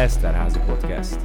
Eszterházi Podcast.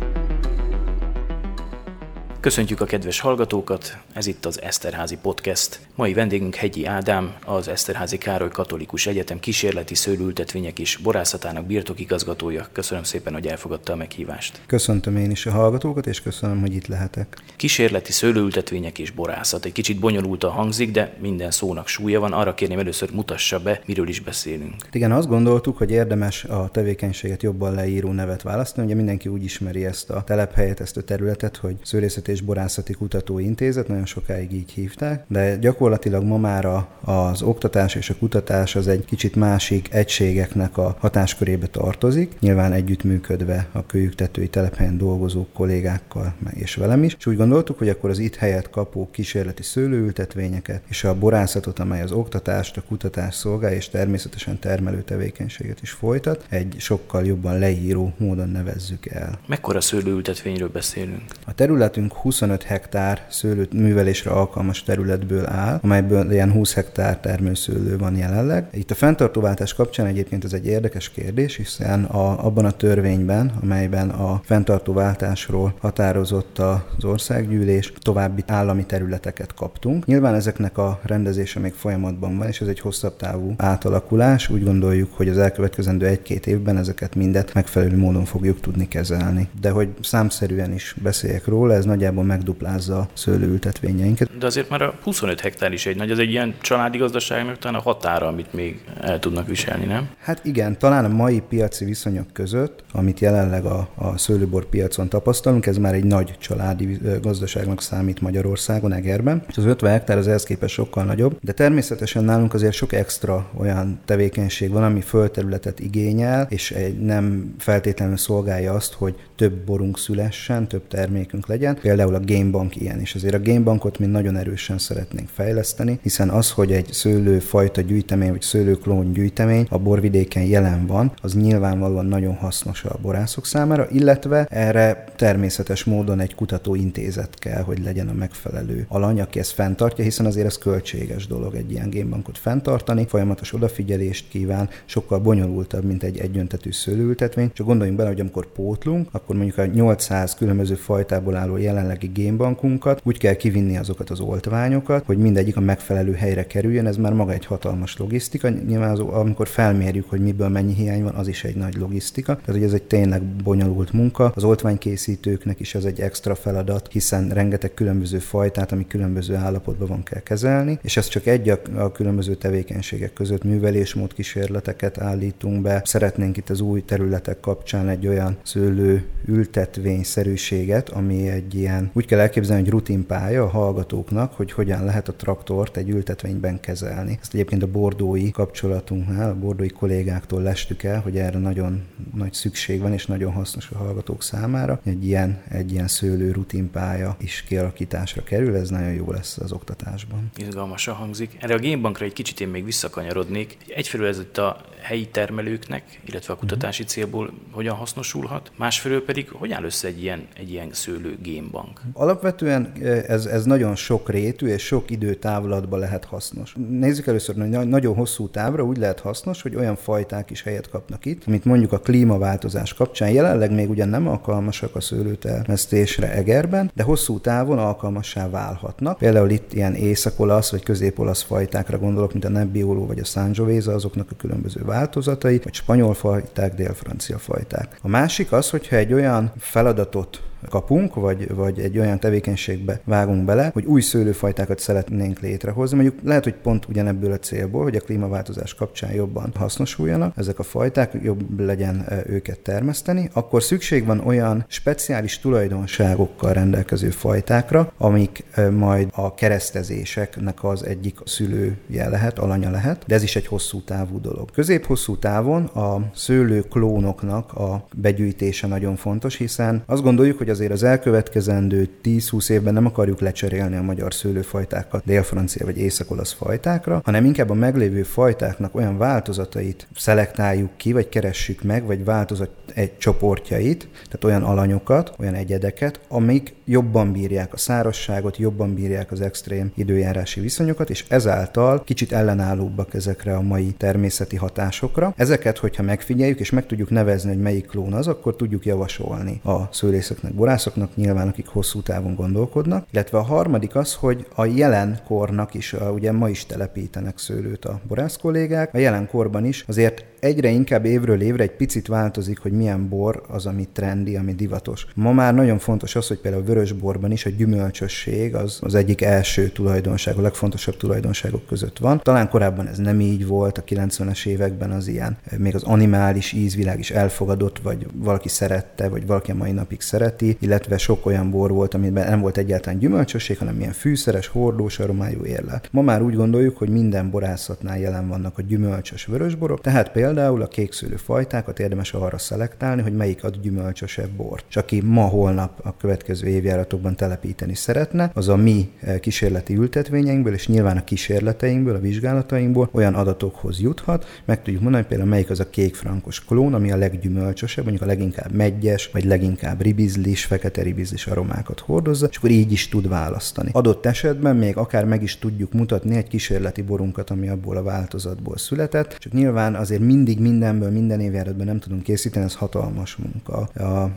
Köszöntjük a kedves hallgatókat, ez itt az Eszterházi Podcast. Mai vendégünk Hegyi Ádám, az Eszterházi Károly Katolikus Egyetem kísérleti szőlőültetvények és borászatának birtokigazgatója. Köszönöm szépen, hogy elfogadta a meghívást. Köszöntöm én is a hallgatókat, és köszönöm, hogy itt lehetek. Kísérleti szőlőültetvények és borászat. Egy kicsit bonyolultan hangzik, de minden szónak súlya van. Arra kérném először mutassa be, miről is beszélünk. Igen, azt gondoltuk, hogy érdemes a tevékenységet jobban leíró nevet választani. Ugye mindenki úgy ismeri ezt a telephelyet, ezt a területet, hogy szőlészeti és Borászati Kutatóintézet, nagyon sokáig így hívták, de gyakorlatilag ma már az oktatás és a kutatás az egy kicsit másik egységeknek a hatáskörébe tartozik, nyilván együttműködve a kölyüktetői telephelyen dolgozó kollégákkal és velem is, és úgy gondoltuk, hogy akkor az itt helyet kapó kísérleti szőlőültetvényeket és a borászatot, amely az oktatást, a kutatást szolgálja, és természetesen termelő tevékenységet is folytat, egy sokkal jobban leíró módon nevezzük el. Mekkora szőlőültetvényről beszélünk? A területünk 25 hektár szőlőt művelésre alkalmas területből áll, amelyből ilyen 20 hektár termőszőlő van jelenleg. Itt a fenntartóváltás kapcsán egyébként ez egy érdekes kérdés, hiszen a, abban a törvényben, amelyben a fenntartóváltásról határozott az országgyűlés, további állami területeket kaptunk. Nyilván ezeknek a rendezése még folyamatban van, és ez egy hosszabb távú átalakulás. Úgy gondoljuk, hogy az elkövetkezendő egy-két évben ezeket mindet megfelelő módon fogjuk tudni kezelni. De hogy számszerűen is beszéljek róla, ez nagyjából megduplázza a szőlőültetvényeinket. De azért már a 25 hektár is egy nagy, az egy ilyen családi gazdaságnak talán a határa, amit még el tudnak viselni, nem? Hát igen, talán a mai piaci viszonyok között, amit jelenleg a, a szőlőbor piacon tapasztalunk, ez már egy nagy családi gazdaságnak számít Magyarországon, Egerben. És az 50 hektár az ehhez képest sokkal nagyobb, de természetesen nálunk azért sok extra olyan tevékenység van, ami földterületet igényel, és egy nem feltétlenül szolgálja azt, hogy több borunk szülessen, több termékünk legyen. Például a Gamebank ilyen, és azért a Gamebankot mi nagyon erősen szeretnénk fejleszteni, hiszen az, hogy egy szőlőfajta gyűjtemény vagy szőlőklón gyűjtemény a borvidéken jelen van, az nyilvánvalóan nagyon hasznos a borászok számára, illetve erre természetes módon egy kutatóintézet kell, hogy legyen a megfelelő alany, aki ezt fenntartja, hiszen azért ez költséges dolog egy ilyen Gamebankot fenntartani, folyamatos odafigyelést kíván, sokkal bonyolultabb, mint egy egyöntetű szőlőültetvény. Csak gondoljunk bele, hogy amikor pótlunk, akkor mondjuk a 800 különböző fajtából álló jelenlegi génbankunkat úgy kell kivinni azokat az oltványokat, hogy mindegyik a megfelelő helyre kerüljön. Ez már maga egy hatalmas logisztika. Nyilván az, amikor felmérjük, hogy miből mennyi hiány van, az is egy nagy logisztika. Tehát, hogy ez egy tényleg bonyolult munka. Az oltványkészítőknek is ez egy extra feladat, hiszen rengeteg különböző fajtát, ami különböző állapotban van kell kezelni, és ez csak egy a, a különböző tevékenységek között művelésmód kísérleteket állítunk be. Szeretnénk itt az új területek kapcsán egy olyan szőlő ültetvényszerűséget, ami egy ilyen, úgy kell elképzelni, hogy rutinpálya a hallgatóknak, hogy hogyan lehet a traktort egy ültetvényben kezelni. Ezt egyébként a bordói kapcsolatunknál, a bordói kollégáktól lestük el, hogy erre nagyon nagy szükség van, és nagyon hasznos a hallgatók számára. Egy ilyen, egy ilyen szőlő rutinpálya is kialakításra kerül, ez nagyon jó lesz az oktatásban. Izgalmasan hangzik. Erre a génbankra egy kicsit én még visszakanyarodnék. Egyfelől ez itt a helyi termelőknek, illetve a kutatási célból hogyan hasznosulhat, másfelől pedig hogy áll össze egy ilyen, egy ilyen szőlő génbank? Alapvetően ez, ez nagyon sok rétű és sok időtávlatban lehet hasznos. Nézzük először, hogy nagyon hosszú távra úgy lehet hasznos, hogy olyan fajták is helyet kapnak itt, amit mondjuk a klímaváltozás kapcsán jelenleg még ugyan nem alkalmasak a szőlőtermesztésre Egerben, de hosszú távon alkalmassá válhatnak. Például itt ilyen észak-olasz vagy közép-olasz fajtákra gondolok, mint a Nebbiolo vagy a Sangiovese, azoknak a különböző változatai, vagy spanyol fajták, dél-francia fajták. A másik az, hogyha egy olyan feladatot kapunk, vagy, vagy egy olyan tevékenységbe vágunk bele, hogy új szőlőfajtákat szeretnénk létrehozni. Mondjuk lehet, hogy pont ugyanebből a célból, hogy a klímaváltozás kapcsán jobban hasznosuljanak ezek a fajták, jobb legyen őket termeszteni, akkor szükség van olyan speciális tulajdonságokkal rendelkező fajtákra, amik majd a keresztezéseknek az egyik szülője lehet, alanya lehet, de ez is egy hosszú távú dolog. Közép-hosszú távon a szőlő klónoknak a begyűjtése nagyon fontos, hiszen azt gondoljuk, hogy azért az elkövetkezendő 10-20 évben nem akarjuk lecserélni a magyar szőlőfajtákat dél-francia vagy észak-olasz fajtákra, hanem inkább a meglévő fajtáknak olyan változatait szelektáljuk ki, vagy keressük meg, vagy változat egy csoportjait, tehát olyan alanyokat, olyan egyedeket, amik jobban bírják a szárazságot, jobban bírják az extrém időjárási viszonyokat, és ezáltal kicsit ellenállóbbak ezekre a mai természeti hatásokra. Ezeket, hogyha megfigyeljük, és meg tudjuk nevezni, hogy melyik klón az, akkor tudjuk javasolni a szőlészeknek, borászoknak, nyilván akik hosszú távon gondolkodnak. Illetve a harmadik az, hogy a jelen kornak is, ugye ma is telepítenek szőlőt a borász kollégák, a jelen korban is azért egyre inkább évről évre egy picit változik, hogy milyen bor az, ami trendi, ami divatos. Ma már nagyon fontos az, hogy például a vörösborban is a gyümölcsösség az, az egyik első tulajdonság, a legfontosabb tulajdonságok között van. Talán korábban ez nem így volt, a 90-es években az ilyen, még az animális ízvilág is elfogadott, vagy valaki szerette, vagy valaki a mai napig szereti, illetve sok olyan bor volt, amiben nem volt egyáltalán gyümölcsösség, hanem ilyen fűszeres, hordós aromájú érlet. Ma már úgy gondoljuk, hogy minden borászatnál jelen vannak a gyümölcsös vörösborok, tehát például a kékszülő fajtákat érdemes arra szelektálni, hogy melyik ad gyümölcsösebb bor. És aki ma, holnap a következő évjáratokban telepíteni szeretne, az a mi eh, kísérleti ültetvényeinkből, és nyilván a kísérleteinkből, a vizsgálatainkból olyan adatokhoz juthat, meg tudjuk mondani, például melyik az a kék frankos klón, ami a leggyümölcsösebb, mondjuk a leginkább meggyes, vagy leginkább ribizlis, fekete ribizlis aromákat hordozza, és akkor így is tud választani. Adott esetben még akár meg is tudjuk mutatni egy kísérleti borunkat, ami abból a változatból született, csak nyilván azért mindig mindenből, minden évjáratban nem tudunk készíteni, ez hatalmas munka. A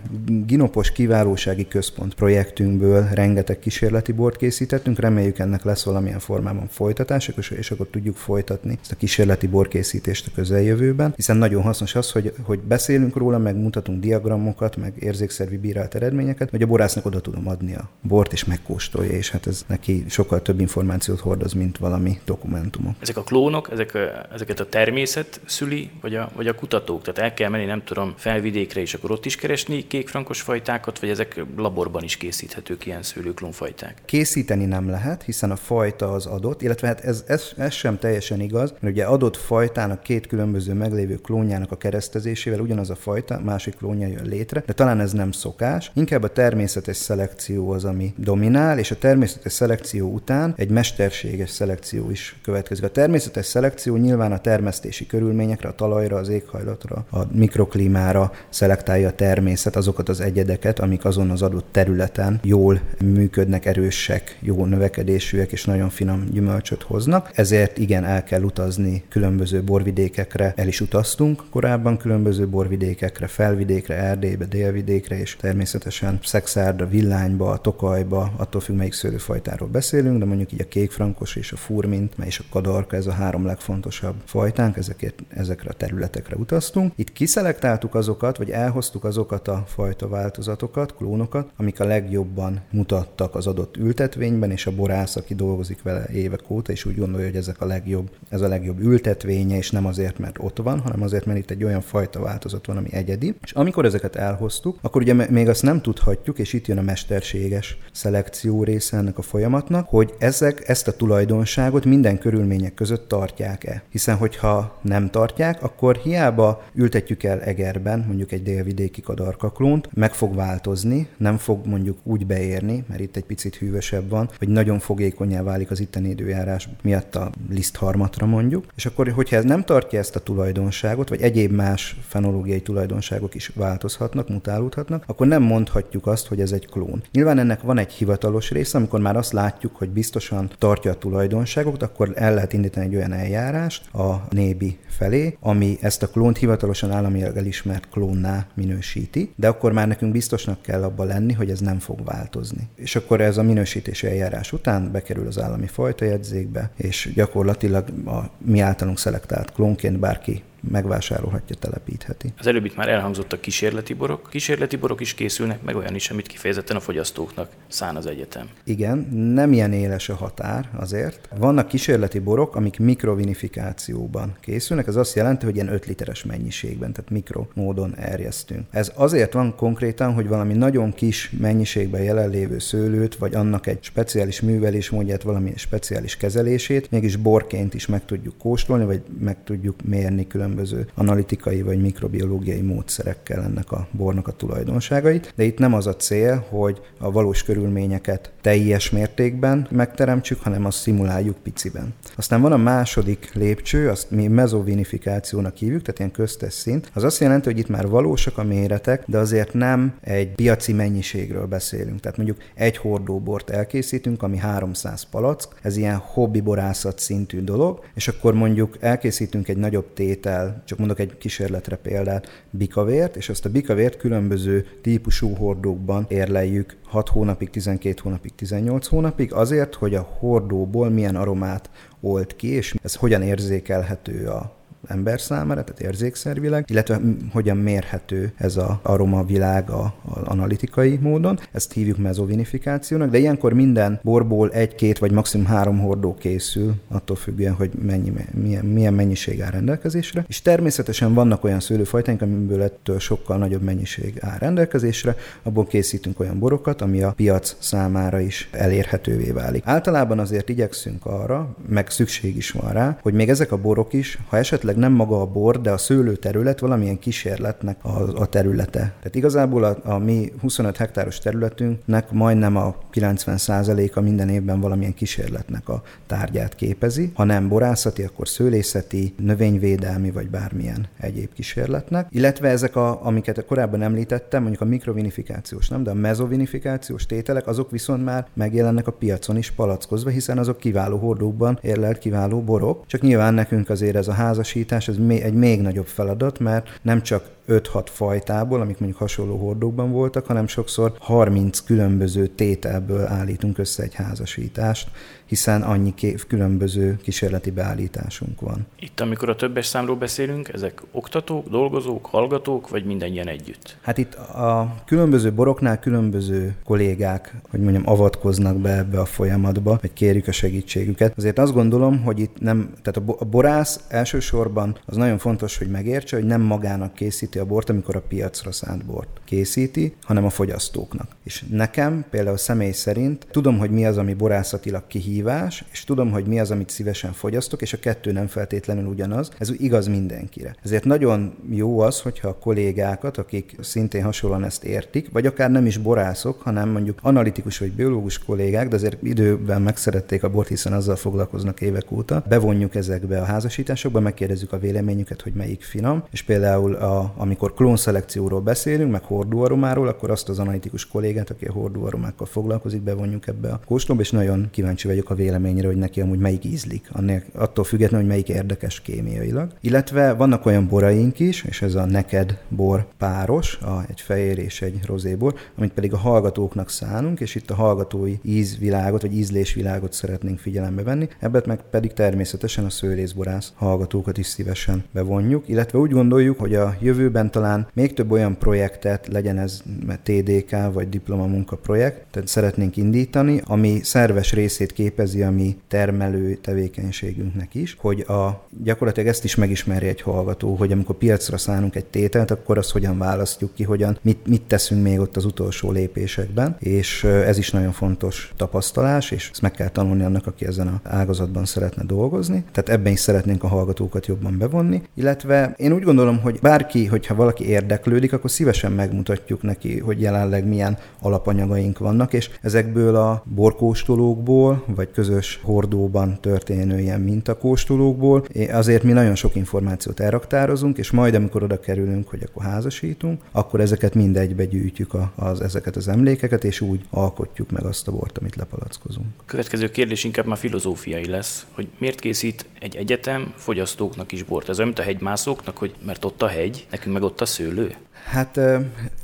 Ginopos Kiválósági Központ projektünkből rengeteg kísérleti bort készítettünk, reméljük ennek lesz valamilyen formában folytatás, és akkor tudjuk folytatni ezt a kísérleti borkészítést a közeljövőben, hiszen nagyon hasznos az, hogy, hogy beszélünk róla, meg mutatunk diagramokat, meg érzékszervi bírált eredményeket, hogy a borásznak oda tudom adni a bort, és megkóstolja, és hát ez neki sokkal több információt hordoz, mint valami dokumentumok. Ezek a klónok, ezek, ezeket a természet szüli, vagy a, vagy a kutatók? Tehát el kell menni, nem tudom, felvidékre, és akkor ott is keresni kékfrankos fajtákat, vagy ezek laborban is készíthetők ilyen szőlőklónfajták? Készíteni nem lehet, hiszen a fajta az adott, illetve hát ez, ez, ez sem teljesen igaz, mert ugye adott fajtának két különböző meglévő klónjának a keresztezésével ugyanaz a fajta, másik klónja jön létre, de talán ez nem szokás. Inkább a természetes szelekció az, ami dominál, és a természetes szelekció után egy mesterséges szelekció is következik. A természetes szelekció nyilván a termesztési körülményekre, a talajra, az éghajlatra, a mikroklímára szelektálja a természet azokat az egyedeket, amik azon az adott területen jól működnek, erősek, jó növekedésűek és nagyon finom gyümölcsöt hoznak. Ezért igen, el kell utazni különböző borvidékekre, el is utaztunk korábban különböző borvidékekre, felvidékre, Erdélybe, délvidékre, és természetesen Szexárda, Villányba, Tokajba, attól függ, melyik szőlőfajtáról beszélünk, de mondjuk így a kékfrankos és a furmint, és a kadarka, ez a három legfontosabb fajtánk, ezeket, ezekre a területekre utaztunk. Itt kiszelektáltuk azokat, vagy elhoztuk azokat a fajta változatokat, klónokat, amik a legjobban mutattak az adott ültetvényben, és a borász, aki dolgozik vele évek óta, és úgy gondolja, hogy ezek a legjobb, ez a legjobb ültetvénye, és nem azért, mert ott van, hanem azért, mert itt egy olyan fajta változat van, ami egyedi. És amikor ezeket elhoztuk, akkor ugye még azt nem tudhatjuk, és itt jön a mesterséges szelekció része ennek a folyamatnak, hogy ezek ezt a tulajdonságot minden körülmények között tartják-e. Hiszen, hogyha nem tartják, akkor hiába ültetjük el Egerben, mondjuk egy délvidéki kadarkaklónt, meg fog változni, nem fog mondjuk úgy beérni, mert itt egy picit hűvösebb van, hogy nagyon fogékonyá válik az itteni időjárás miatt a lisztharmatra mondjuk, és akkor, hogyha ez nem tartja ezt a tulajdonságot, vagy egyéb más fenológiai tulajdonságok is változhatnak, mutálódhatnak, akkor nem mondhatjuk azt, hogy ez egy klón. Nyilván ennek van egy hivatalos része, amikor már azt látjuk, hogy biztosan tartja a tulajdonságokat, akkor el lehet indítani egy olyan eljárást a nébi felé, ami ezt a klónt hivatalosan államilag elismert klónná minősíti, de akkor már nekünk biztosnak kell abban lenni, hogy ez nem fog változni. És akkor ez a minősítési eljárás után bekerül az állami fajtajegyzékbe, és gyakorlatilag a mi általunk szelektált klónként bárki megvásárolhatja, telepítheti. Az előbb itt már elhangzott a kísérleti borok. Kísérleti borok is készülnek, meg olyan is, amit kifejezetten a fogyasztóknak szán az egyetem. Igen, nem ilyen éles a határ azért. Vannak kísérleti borok, amik mikrovinifikációban készülnek. Ez azt jelenti, hogy ilyen 5 literes mennyiségben, tehát mikro módon erjesztünk. Ez azért van konkrétan, hogy valami nagyon kis mennyiségben jelenlévő szőlőt, vagy annak egy speciális művelésmódját, valami speciális kezelését, mégis borként is meg tudjuk kóstolni, vagy meg tudjuk mérni különböző különböző analitikai vagy mikrobiológiai módszerekkel ennek a bornak a tulajdonságait, de itt nem az a cél, hogy a valós körülményeket teljes mértékben megteremtsük, hanem azt szimuláljuk piciben. Aztán van a második lépcső, azt mi mezovinifikációnak hívjuk, tehát ilyen köztes szint. Az azt jelenti, hogy itt már valósak a méretek, de azért nem egy piaci mennyiségről beszélünk. Tehát mondjuk egy hordóbort elkészítünk, ami 300 palack, ez ilyen hobbi borászat szintű dolog, és akkor mondjuk elkészítünk egy nagyobb tétel, csak mondok egy kísérletre példát, bikavért, és azt a bikavért különböző típusú hordókban érleljük. 6 hónapig, 12 hónapig, 18 hónapig, azért, hogy a hordóból milyen aromát old ki, és ez hogyan érzékelhető a ember számára, tehát érzékszervileg, illetve hogyan mérhető ez a aromavilág a, a analitikai módon. Ezt hívjuk mezovinifikációnak, de ilyenkor minden borból egy-két vagy maximum három hordó készül, attól függően, hogy mennyi, milyen, milyen mennyiség áll rendelkezésre. És természetesen vannak olyan szőlőfajtáink, amiből ettől sokkal nagyobb mennyiség áll rendelkezésre, abból készítünk olyan borokat, ami a piac számára is elérhetővé válik. Általában azért igyekszünk arra, meg szükség is van rá, hogy még ezek a borok is, ha esetleg nem maga a bor, de a szőlőterület valamilyen kísérletnek a, a területe. Tehát igazából a, a mi 25 hektáros területünknek majdnem a 90%-a minden évben valamilyen kísérletnek a tárgyát képezi. Ha nem borászati, akkor szőlészeti, növényvédelmi vagy bármilyen egyéb kísérletnek. Illetve ezek, a, amiket korábban említettem, mondjuk a mikrovinifikációs, nem, de a mezovinifikációs tételek, azok viszont már megjelennek a piacon is palackozva, hiszen azok kiváló hordókban érlelt kiváló borok. Csak nyilván nekünk azért ez a házasít kialakítás, ez egy még nagyobb feladat, mert nem csak 5-6 fajtából, amik mondjuk hasonló hordókban voltak, hanem sokszor 30 különböző tételből állítunk össze egy házasítást, hiszen annyi ké- különböző kísérleti beállításunk van. Itt, amikor a többes számról beszélünk, ezek oktatók, dolgozók, hallgatók, vagy mindennyien együtt? Hát itt a különböző boroknál különböző kollégák, hogy mondjam, avatkoznak be ebbe a folyamatba, vagy kérjük a segítségüket. Azért azt gondolom, hogy itt nem, tehát a borász elsősorban az nagyon fontos, hogy megértse, hogy nem magának készíti a bort, amikor a piacra szánt bort készíti, hanem a fogyasztóknak. És nekem például személy szerint tudom, hogy mi az, ami borászatilag kihív kihívás, és tudom, hogy mi az, amit szívesen fogyasztok, és a kettő nem feltétlenül ugyanaz. Ez igaz mindenkire. Ezért nagyon jó az, hogyha a kollégákat, akik szintén hasonlóan ezt értik, vagy akár nem is borászok, hanem mondjuk analitikus vagy biológus kollégák, de azért időben megszerették a bort, hiszen azzal foglalkoznak évek óta, bevonjuk ezekbe a házasításokba, megkérdezzük a véleményüket, hogy melyik finom, és például a, amikor klónszelekcióról beszélünk, meg hordóaromáról, akkor azt az analitikus kollégát, aki a hordóaromákkal foglalkozik, bevonjuk ebbe a kóstolba, és nagyon kíváncsi vagyok a véleményre, hogy neki amúgy melyik ízlik, annél, attól függetlenül, hogy melyik érdekes kémiailag. Illetve vannak olyan boraink is, és ez a neked bor páros, a, egy fehér és egy rozébor, amit pedig a hallgatóknak szánunk, és itt a hallgatói ízvilágot, vagy ízlésvilágot szeretnénk figyelembe venni, ebbet meg pedig természetesen a szőlészborász hallgatókat is szívesen bevonjuk, illetve úgy gondoljuk, hogy a jövőben talán még több olyan projektet, legyen ez TDK vagy diplomamunka projekt, tehát szeretnénk indítani, ami szerves részét képezi a mi termelő tevékenységünknek is, hogy a, gyakorlatilag ezt is megismeri egy hallgató, hogy amikor piacra szánunk egy tételt, akkor azt hogyan választjuk ki, hogyan, mit, mit teszünk még ott az utolsó lépésekben, és ez is nagyon fontos tapasztalás, és ezt meg kell tanulni annak, aki ezen a ágazatban szeretne dolgozni. Tehát ebben is szeretnénk a hallgatókat jobban bevonni, illetve én úgy gondolom, hogy bárki, hogyha valaki érdeklődik, akkor szívesen megmutatjuk neki, hogy jelenleg milyen alapanyagaink vannak, és ezekből a borkóstolókból, vagy közös hordóban történő ilyen mintakóstolókból. Azért mi nagyon sok információt elraktározunk, és majd amikor oda kerülünk, hogy akkor házasítunk, akkor ezeket mindegybe gyűjtjük az, ezeket az emlékeket, és úgy alkotjuk meg azt a bort, amit lepalackozunk. A következő kérdés inkább már filozófiai lesz, hogy miért készít egy egyetem fogyasztóknak is bort? Ez olyan, mint a hegymászóknak, hogy mert ott a hegy, nekünk meg ott a szőlő? Hát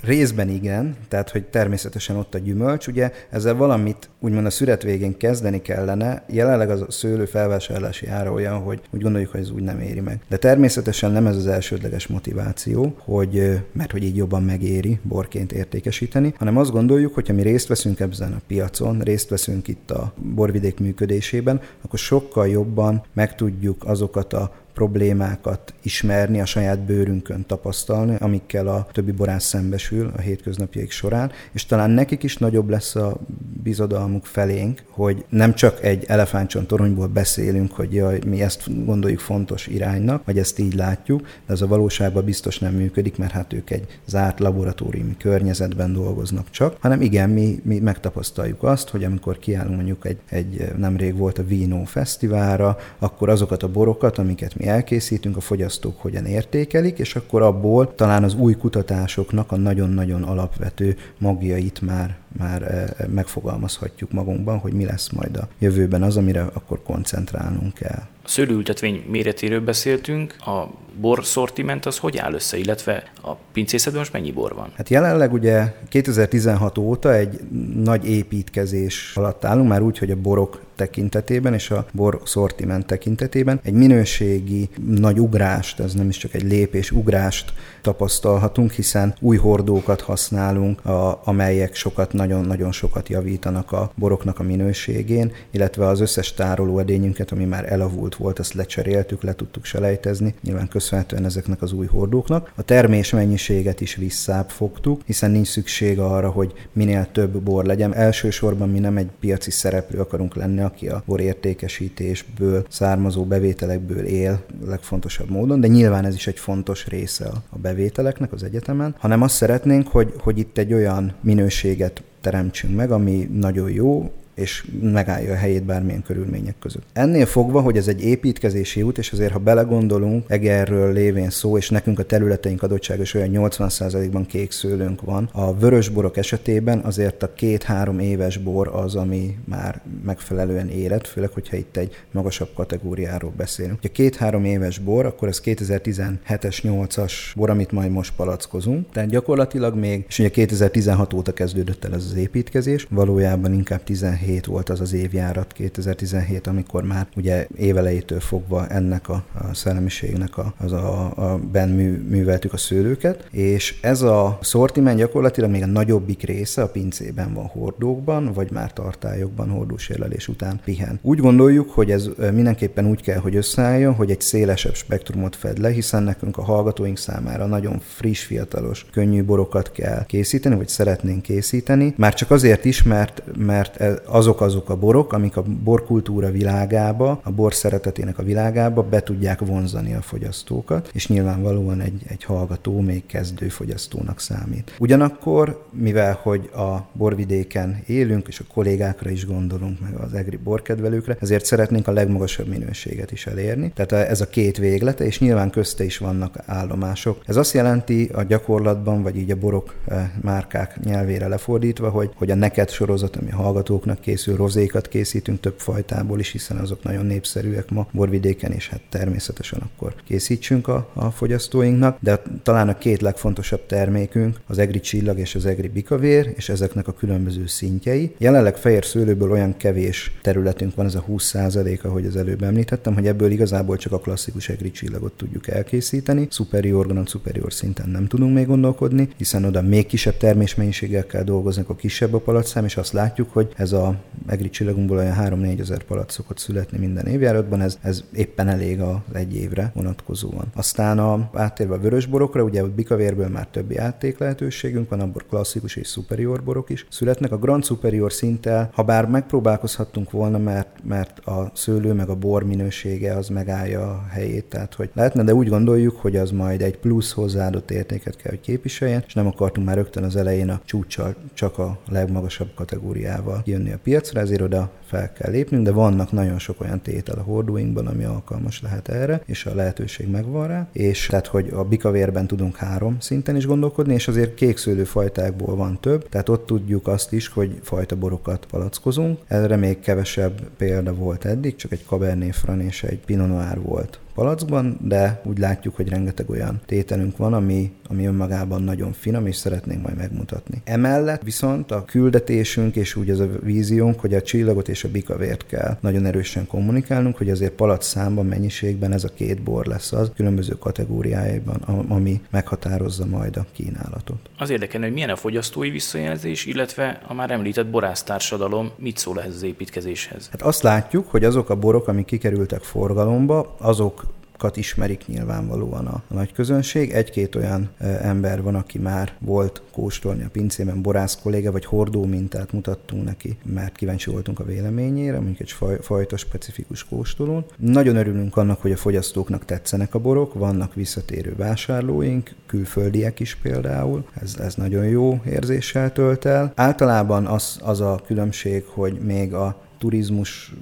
részben igen, tehát hogy természetesen ott a gyümölcs, ugye ezzel valamit úgymond a szüret végén kezdeni kellene, jelenleg az a szőlő felvásárlási ára olyan, hogy úgy gondoljuk, hogy ez úgy nem éri meg. De természetesen nem ez az elsődleges motiváció, hogy mert hogy így jobban megéri borként értékesíteni, hanem azt gondoljuk, hogy ha mi részt veszünk ebben a piacon, részt veszünk itt a borvidék működésében, akkor sokkal jobban meg tudjuk azokat a problémákat ismerni, a saját bőrünkön tapasztalni, amikkel a többi borász szembesül a hétköznapjaik során, és talán nekik is nagyobb lesz a bizodalmuk felénk, hogy nem csak egy elefántcsont toronyból beszélünk, hogy jaj, mi ezt gondoljuk fontos iránynak, vagy ezt így látjuk, de ez a valóságban biztos nem működik, mert hát ők egy zárt laboratóriumi környezetben dolgoznak csak, hanem igen, mi, mi megtapasztaljuk azt, hogy amikor kiállunk mondjuk egy, egy nemrég volt a Vino Fesztiválra, akkor azokat a borokat, amiket mi elkészítünk, a fogyasztók hogyan értékelik, és akkor abból talán az új kutatásoknak a nagyon-nagyon alapvető magjait már már eh, megfogalmazhatjuk magunkban, hogy mi lesz majd a jövőben az, amire akkor koncentrálnunk kell. A szőlőültetvény méretéről beszéltünk, a bor szortiment az hogy áll össze, illetve a pincészetben most mennyi bor van? Hát jelenleg ugye 2016 óta egy nagy építkezés alatt állunk, már úgy, hogy a borok tekintetében és a bor szortiment tekintetében egy minőségi nagy ugrást, ez nem is csak egy lépés, ugrást tapasztalhatunk, hiszen új hordókat használunk, a, amelyek sokat, nagyon-nagyon sokat javítanak a boroknak a minőségén, illetve az összes tárolóedényünket, ami már elavult volt, azt lecseréltük, le tudtuk selejtezni, nyilván köszönhetően ezeknek az új hordóknak. A termés mennyiséget is visszább fogtuk, hiszen nincs szükség arra, hogy minél több bor legyen. Elsősorban mi nem egy piaci szereplő akarunk lenni, aki a bor értékesítésből származó bevételekből él legfontosabb módon, de nyilván ez is egy fontos része a bevételeknek az egyetemen, hanem azt szeretnénk, hogy, hogy itt egy olyan minőséget teremtsünk meg, ami nagyon jó, és megállja a helyét bármilyen körülmények között. Ennél fogva, hogy ez egy építkezési út, és azért, ha belegondolunk, Egerről lévén szó, és nekünk a területeink adottságos olyan 80%-ban kék szőlőnk van, a vörös borok esetében azért a két-három éves bor az, ami már megfelelően élet, főleg, hogyha itt egy magasabb kategóriáról beszélünk. Ha két-három éves bor, akkor ez 2017-es, 8-as bor, amit majd most palackozunk. Tehát gyakorlatilag még, és ugye 2016 óta kezdődött el ez az építkezés, valójában inkább 17 2017 volt az az évjárat, 2017, amikor már ugye évelejétől fogva ennek a, a szellemiségnek a, az a, a ben mű, műveltük a szőlőket, és ez a szortiment gyakorlatilag még a nagyobbik része a pincében van hordókban, vagy már tartályokban hordósérlelés után pihen. Úgy gondoljuk, hogy ez mindenképpen úgy kell, hogy összeálljon, hogy egy szélesebb spektrumot fed le, hiszen nekünk a hallgatóink számára nagyon friss, fiatalos, könnyű borokat kell készíteni, vagy szeretnénk készíteni. Már csak azért is, mert, mert azok azok a borok, amik a borkultúra világába, a bor szeretetének a világába be tudják vonzani a fogyasztókat, és nyilvánvalóan egy, egy hallgató még kezdő fogyasztónak számít. Ugyanakkor, mivel hogy a borvidéken élünk, és a kollégákra is gondolunk, meg az egri borkedvelőkre, ezért szeretnénk a legmagasabb minőséget is elérni. Tehát ez a két véglete, és nyilván közte is vannak állomások. Ez azt jelenti a gyakorlatban, vagy így a borok eh, márkák nyelvére lefordítva, hogy, hogy a neked sorozat, ami a hallgatóknak készül, rozékat készítünk több fajtából is, hiszen azok nagyon népszerűek ma borvidéken, és hát természetesen akkor készítsünk a, a fogyasztóinknak, de talán a két legfontosabb termékünk az egri csillag és az egri bikavér, és ezeknek a különböző szintjei. Jelenleg fehér szőlőből olyan kevés területünk van, ez a 20 ahogy az előbb említettem, hogy ebből igazából csak a klasszikus egri csillagot tudjuk elkészíteni. Superior, grand superior szinten nem tudunk még gondolkodni, hiszen oda még kisebb termésmennyiségekkel dolgoznak a kisebb a palacszám, és azt látjuk, hogy ez a egri csillagunkból olyan 3-4 ezer palac szokott születni minden évjáratban, ez, ez éppen elég az egy évre vonatkozóan. Aztán a, áttérve a vörösborokra, ugye a bikavérből már többi átték lehetőségünk van, abból klasszikus és superior borok is születnek. A Grand Superior szinttel, ha bár megpróbálkozhattunk volna, mert, mert a szőlő meg a bor minősége az megállja a helyét, tehát hogy lehetne, de úgy gondoljuk, hogy az majd egy plusz hozzáadott értéket kell, hogy képviseljen, és nem akartunk már rögtön az elején a csúcsal csak a legmagasabb kategóriával jönni a piacra, ezért oda fel kell lépnünk, de vannak nagyon sok olyan tétel a hordóinkban, ami alkalmas lehet erre, és a lehetőség megvan rá, és tehát, hogy a bikavérben tudunk három szinten is gondolkodni, és azért kékszőlő fajtákból van több, tehát ott tudjuk azt is, hogy fajta borokat palackozunk. Erre még kevesebb példa volt eddig, csak egy Cabernet Franc és egy Pinot Noir volt palackban, de úgy látjuk, hogy rengeteg olyan tételünk van, ami, ami önmagában nagyon finom, és szeretnénk majd megmutatni. Emellett viszont a küldetésünk és úgy az a víziónk, hogy a csillagot és a bikavért kell nagyon erősen kommunikálnunk, hogy azért palac számban, mennyiségben ez a két bor lesz az, különböző kategóriájában, ami meghatározza majd a kínálatot. Az érdekelne, hogy milyen a fogyasztói visszajelzés, illetve a már említett borásztársadalom mit szól ehhez az építkezéshez? Hát azt látjuk, hogy azok a borok, amik kikerültek forgalomba, azok borokat ismerik nyilvánvalóan a, a nagy közönség. Egy-két olyan ember van, aki már volt kóstolni a pincében, borász kolléga, vagy hordó mintát mutattunk neki, mert kíváncsi voltunk a véleményére, mondjuk egy faj, fajta specifikus kóstolón. Nagyon örülünk annak, hogy a fogyasztóknak tetszenek a borok, vannak visszatérő vásárlóink, külföldiek is például, ez, ez nagyon jó érzéssel tölt el. Általában az, az a különbség, hogy még a turizmus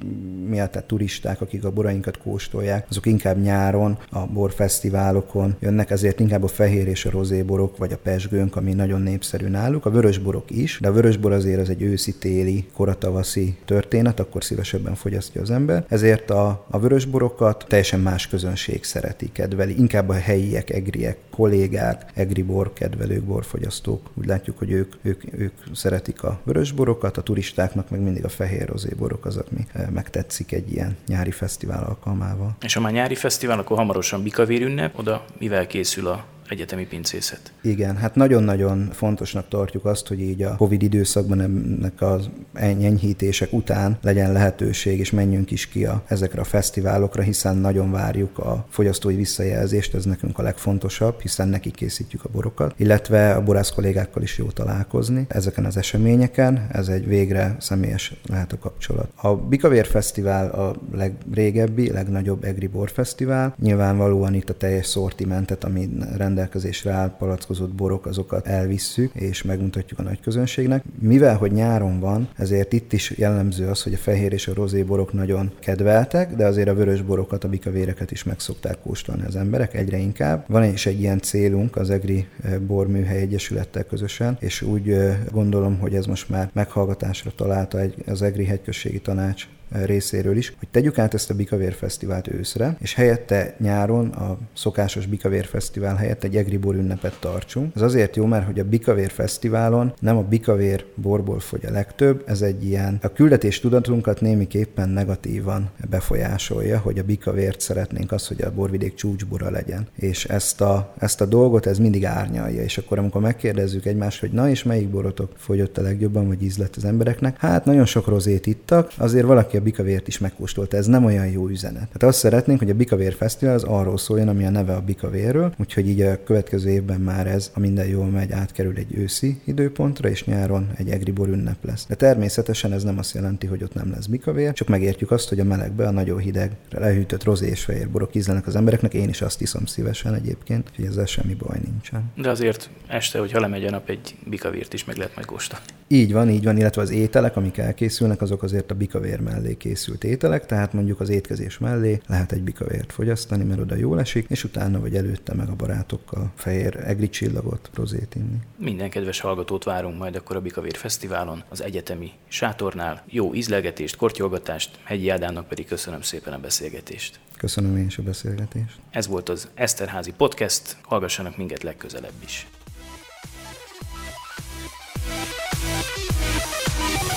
miatt, tehát turisták, akik a borainkat kóstolják, azok inkább nyáron a borfesztiválokon jönnek, ezért inkább a fehér és a rozéborok, vagy a pesgőnk, ami nagyon népszerű náluk. A vörösborok is, de a vörösbor azért az egy őszi-téli, koratavaszi történet, akkor szívesebben fogyasztja az ember. Ezért a, a vörösborokat teljesen más közönség szereti, kedveli, inkább a helyiek, egriek, kollégák, egri bor kedvelők, borfogyasztók. Úgy látjuk, hogy ők, ők, ők szeretik a vörösborokat, a turistáknak meg mindig a fehér rozébor borok az, ami eh, megtetszik egy ilyen nyári fesztivál alkalmával. És ha már nyári fesztivál, akkor hamarosan Bikavér ünnep, oda mivel készül a egyetemi pincészet. Igen, hát nagyon-nagyon fontosnak tartjuk azt, hogy így a Covid időszakban ennek az enyhítések után legyen lehetőség, és menjünk is ki a, ezekre a fesztiválokra, hiszen nagyon várjuk a fogyasztói visszajelzést, ez nekünk a legfontosabb, hiszen neki készítjük a borokat, illetve a borász kollégákkal is jó találkozni ezeken az eseményeken, ez egy végre személyes lehet a kapcsolat. A Bikavér Fesztivál a legrégebbi, legnagyobb egri borfesztivál, nyilvánvalóan itt a teljes szortimentet, ami rendelkezik rendelkezésre áll palackozott borok, azokat elvisszük, és megmutatjuk a nagy közönségnek. Mivel, hogy nyáron van, ezért itt is jellemző az, hogy a fehér és a rozé borok nagyon kedveltek, de azért a vörös borokat, a bikavéreket is meg szokták kóstolni az emberek egyre inkább. Van is egy ilyen célunk az EGRI Borműhely Egyesülettel közösen, és úgy gondolom, hogy ez most már meghallgatásra találta egy, az EGRI Hegyközségi Tanács részéről is, hogy tegyük át ezt a Bikavér Fesztivált őszre, és helyette nyáron a szokásos Bikavér Fesztivál helyett egy Egribor ünnepet tartsunk. Ez azért jó, mert hogy a Bikavér Fesztiválon nem a Bikavér borból fogy a legtöbb, ez egy ilyen a küldetés tudatunkat némiképpen negatívan befolyásolja, hogy a Bikavért szeretnénk az, hogy a borvidék csúcsbora legyen. És ezt a, ezt a dolgot ez mindig árnyalja, és akkor amikor megkérdezzük egymást, hogy na és melyik borotok fogyott a legjobban, vagy ízlett az embereknek, hát nagyon sok rozét ittak, azért valaki a bikavért is megkóstolta. Ez nem olyan jó üzenet. Tehát azt szeretnénk, hogy a Bikavér Fesztivál az arról szóljon, ami a neve a Bikavérről, úgyhogy így a következő évben már ez, a minden jól megy, átkerül egy őszi időpontra, és nyáron egy egribor ünnep lesz. De természetesen ez nem azt jelenti, hogy ott nem lesz bikavér, csak megértjük azt, hogy a melegbe a nagyon hideg, lehűtött rozé és fehér borok ízlenek az embereknek. Én is azt iszom szívesen egyébként, hogy ezzel semmi baj nincsen. De azért este, hogyha lemegy a nap, egy bikavért is meg lehet majd kóstolni. Így van, így van, illetve az ételek, amik elkészülnek, azok azért a bikavér mellé készült ételek, tehát mondjuk az étkezés mellé lehet egy bikavért fogyasztani, mert oda jól esik, és utána vagy előtte meg a barátokkal fehér egri csillagot, rozét inni. Minden kedves hallgatót várunk majd akkor a Bikavér Fesztiválon, az egyetemi sátornál. Jó ízlelgetést, kortyolgatást, Hegyi Ádámnak pedig köszönöm szépen a beszélgetést. Köszönöm én is a beszélgetést. Ez volt az Eszterházi Podcast, hallgassanak minket legközelebb is.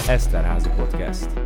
Eszterházi Podcast.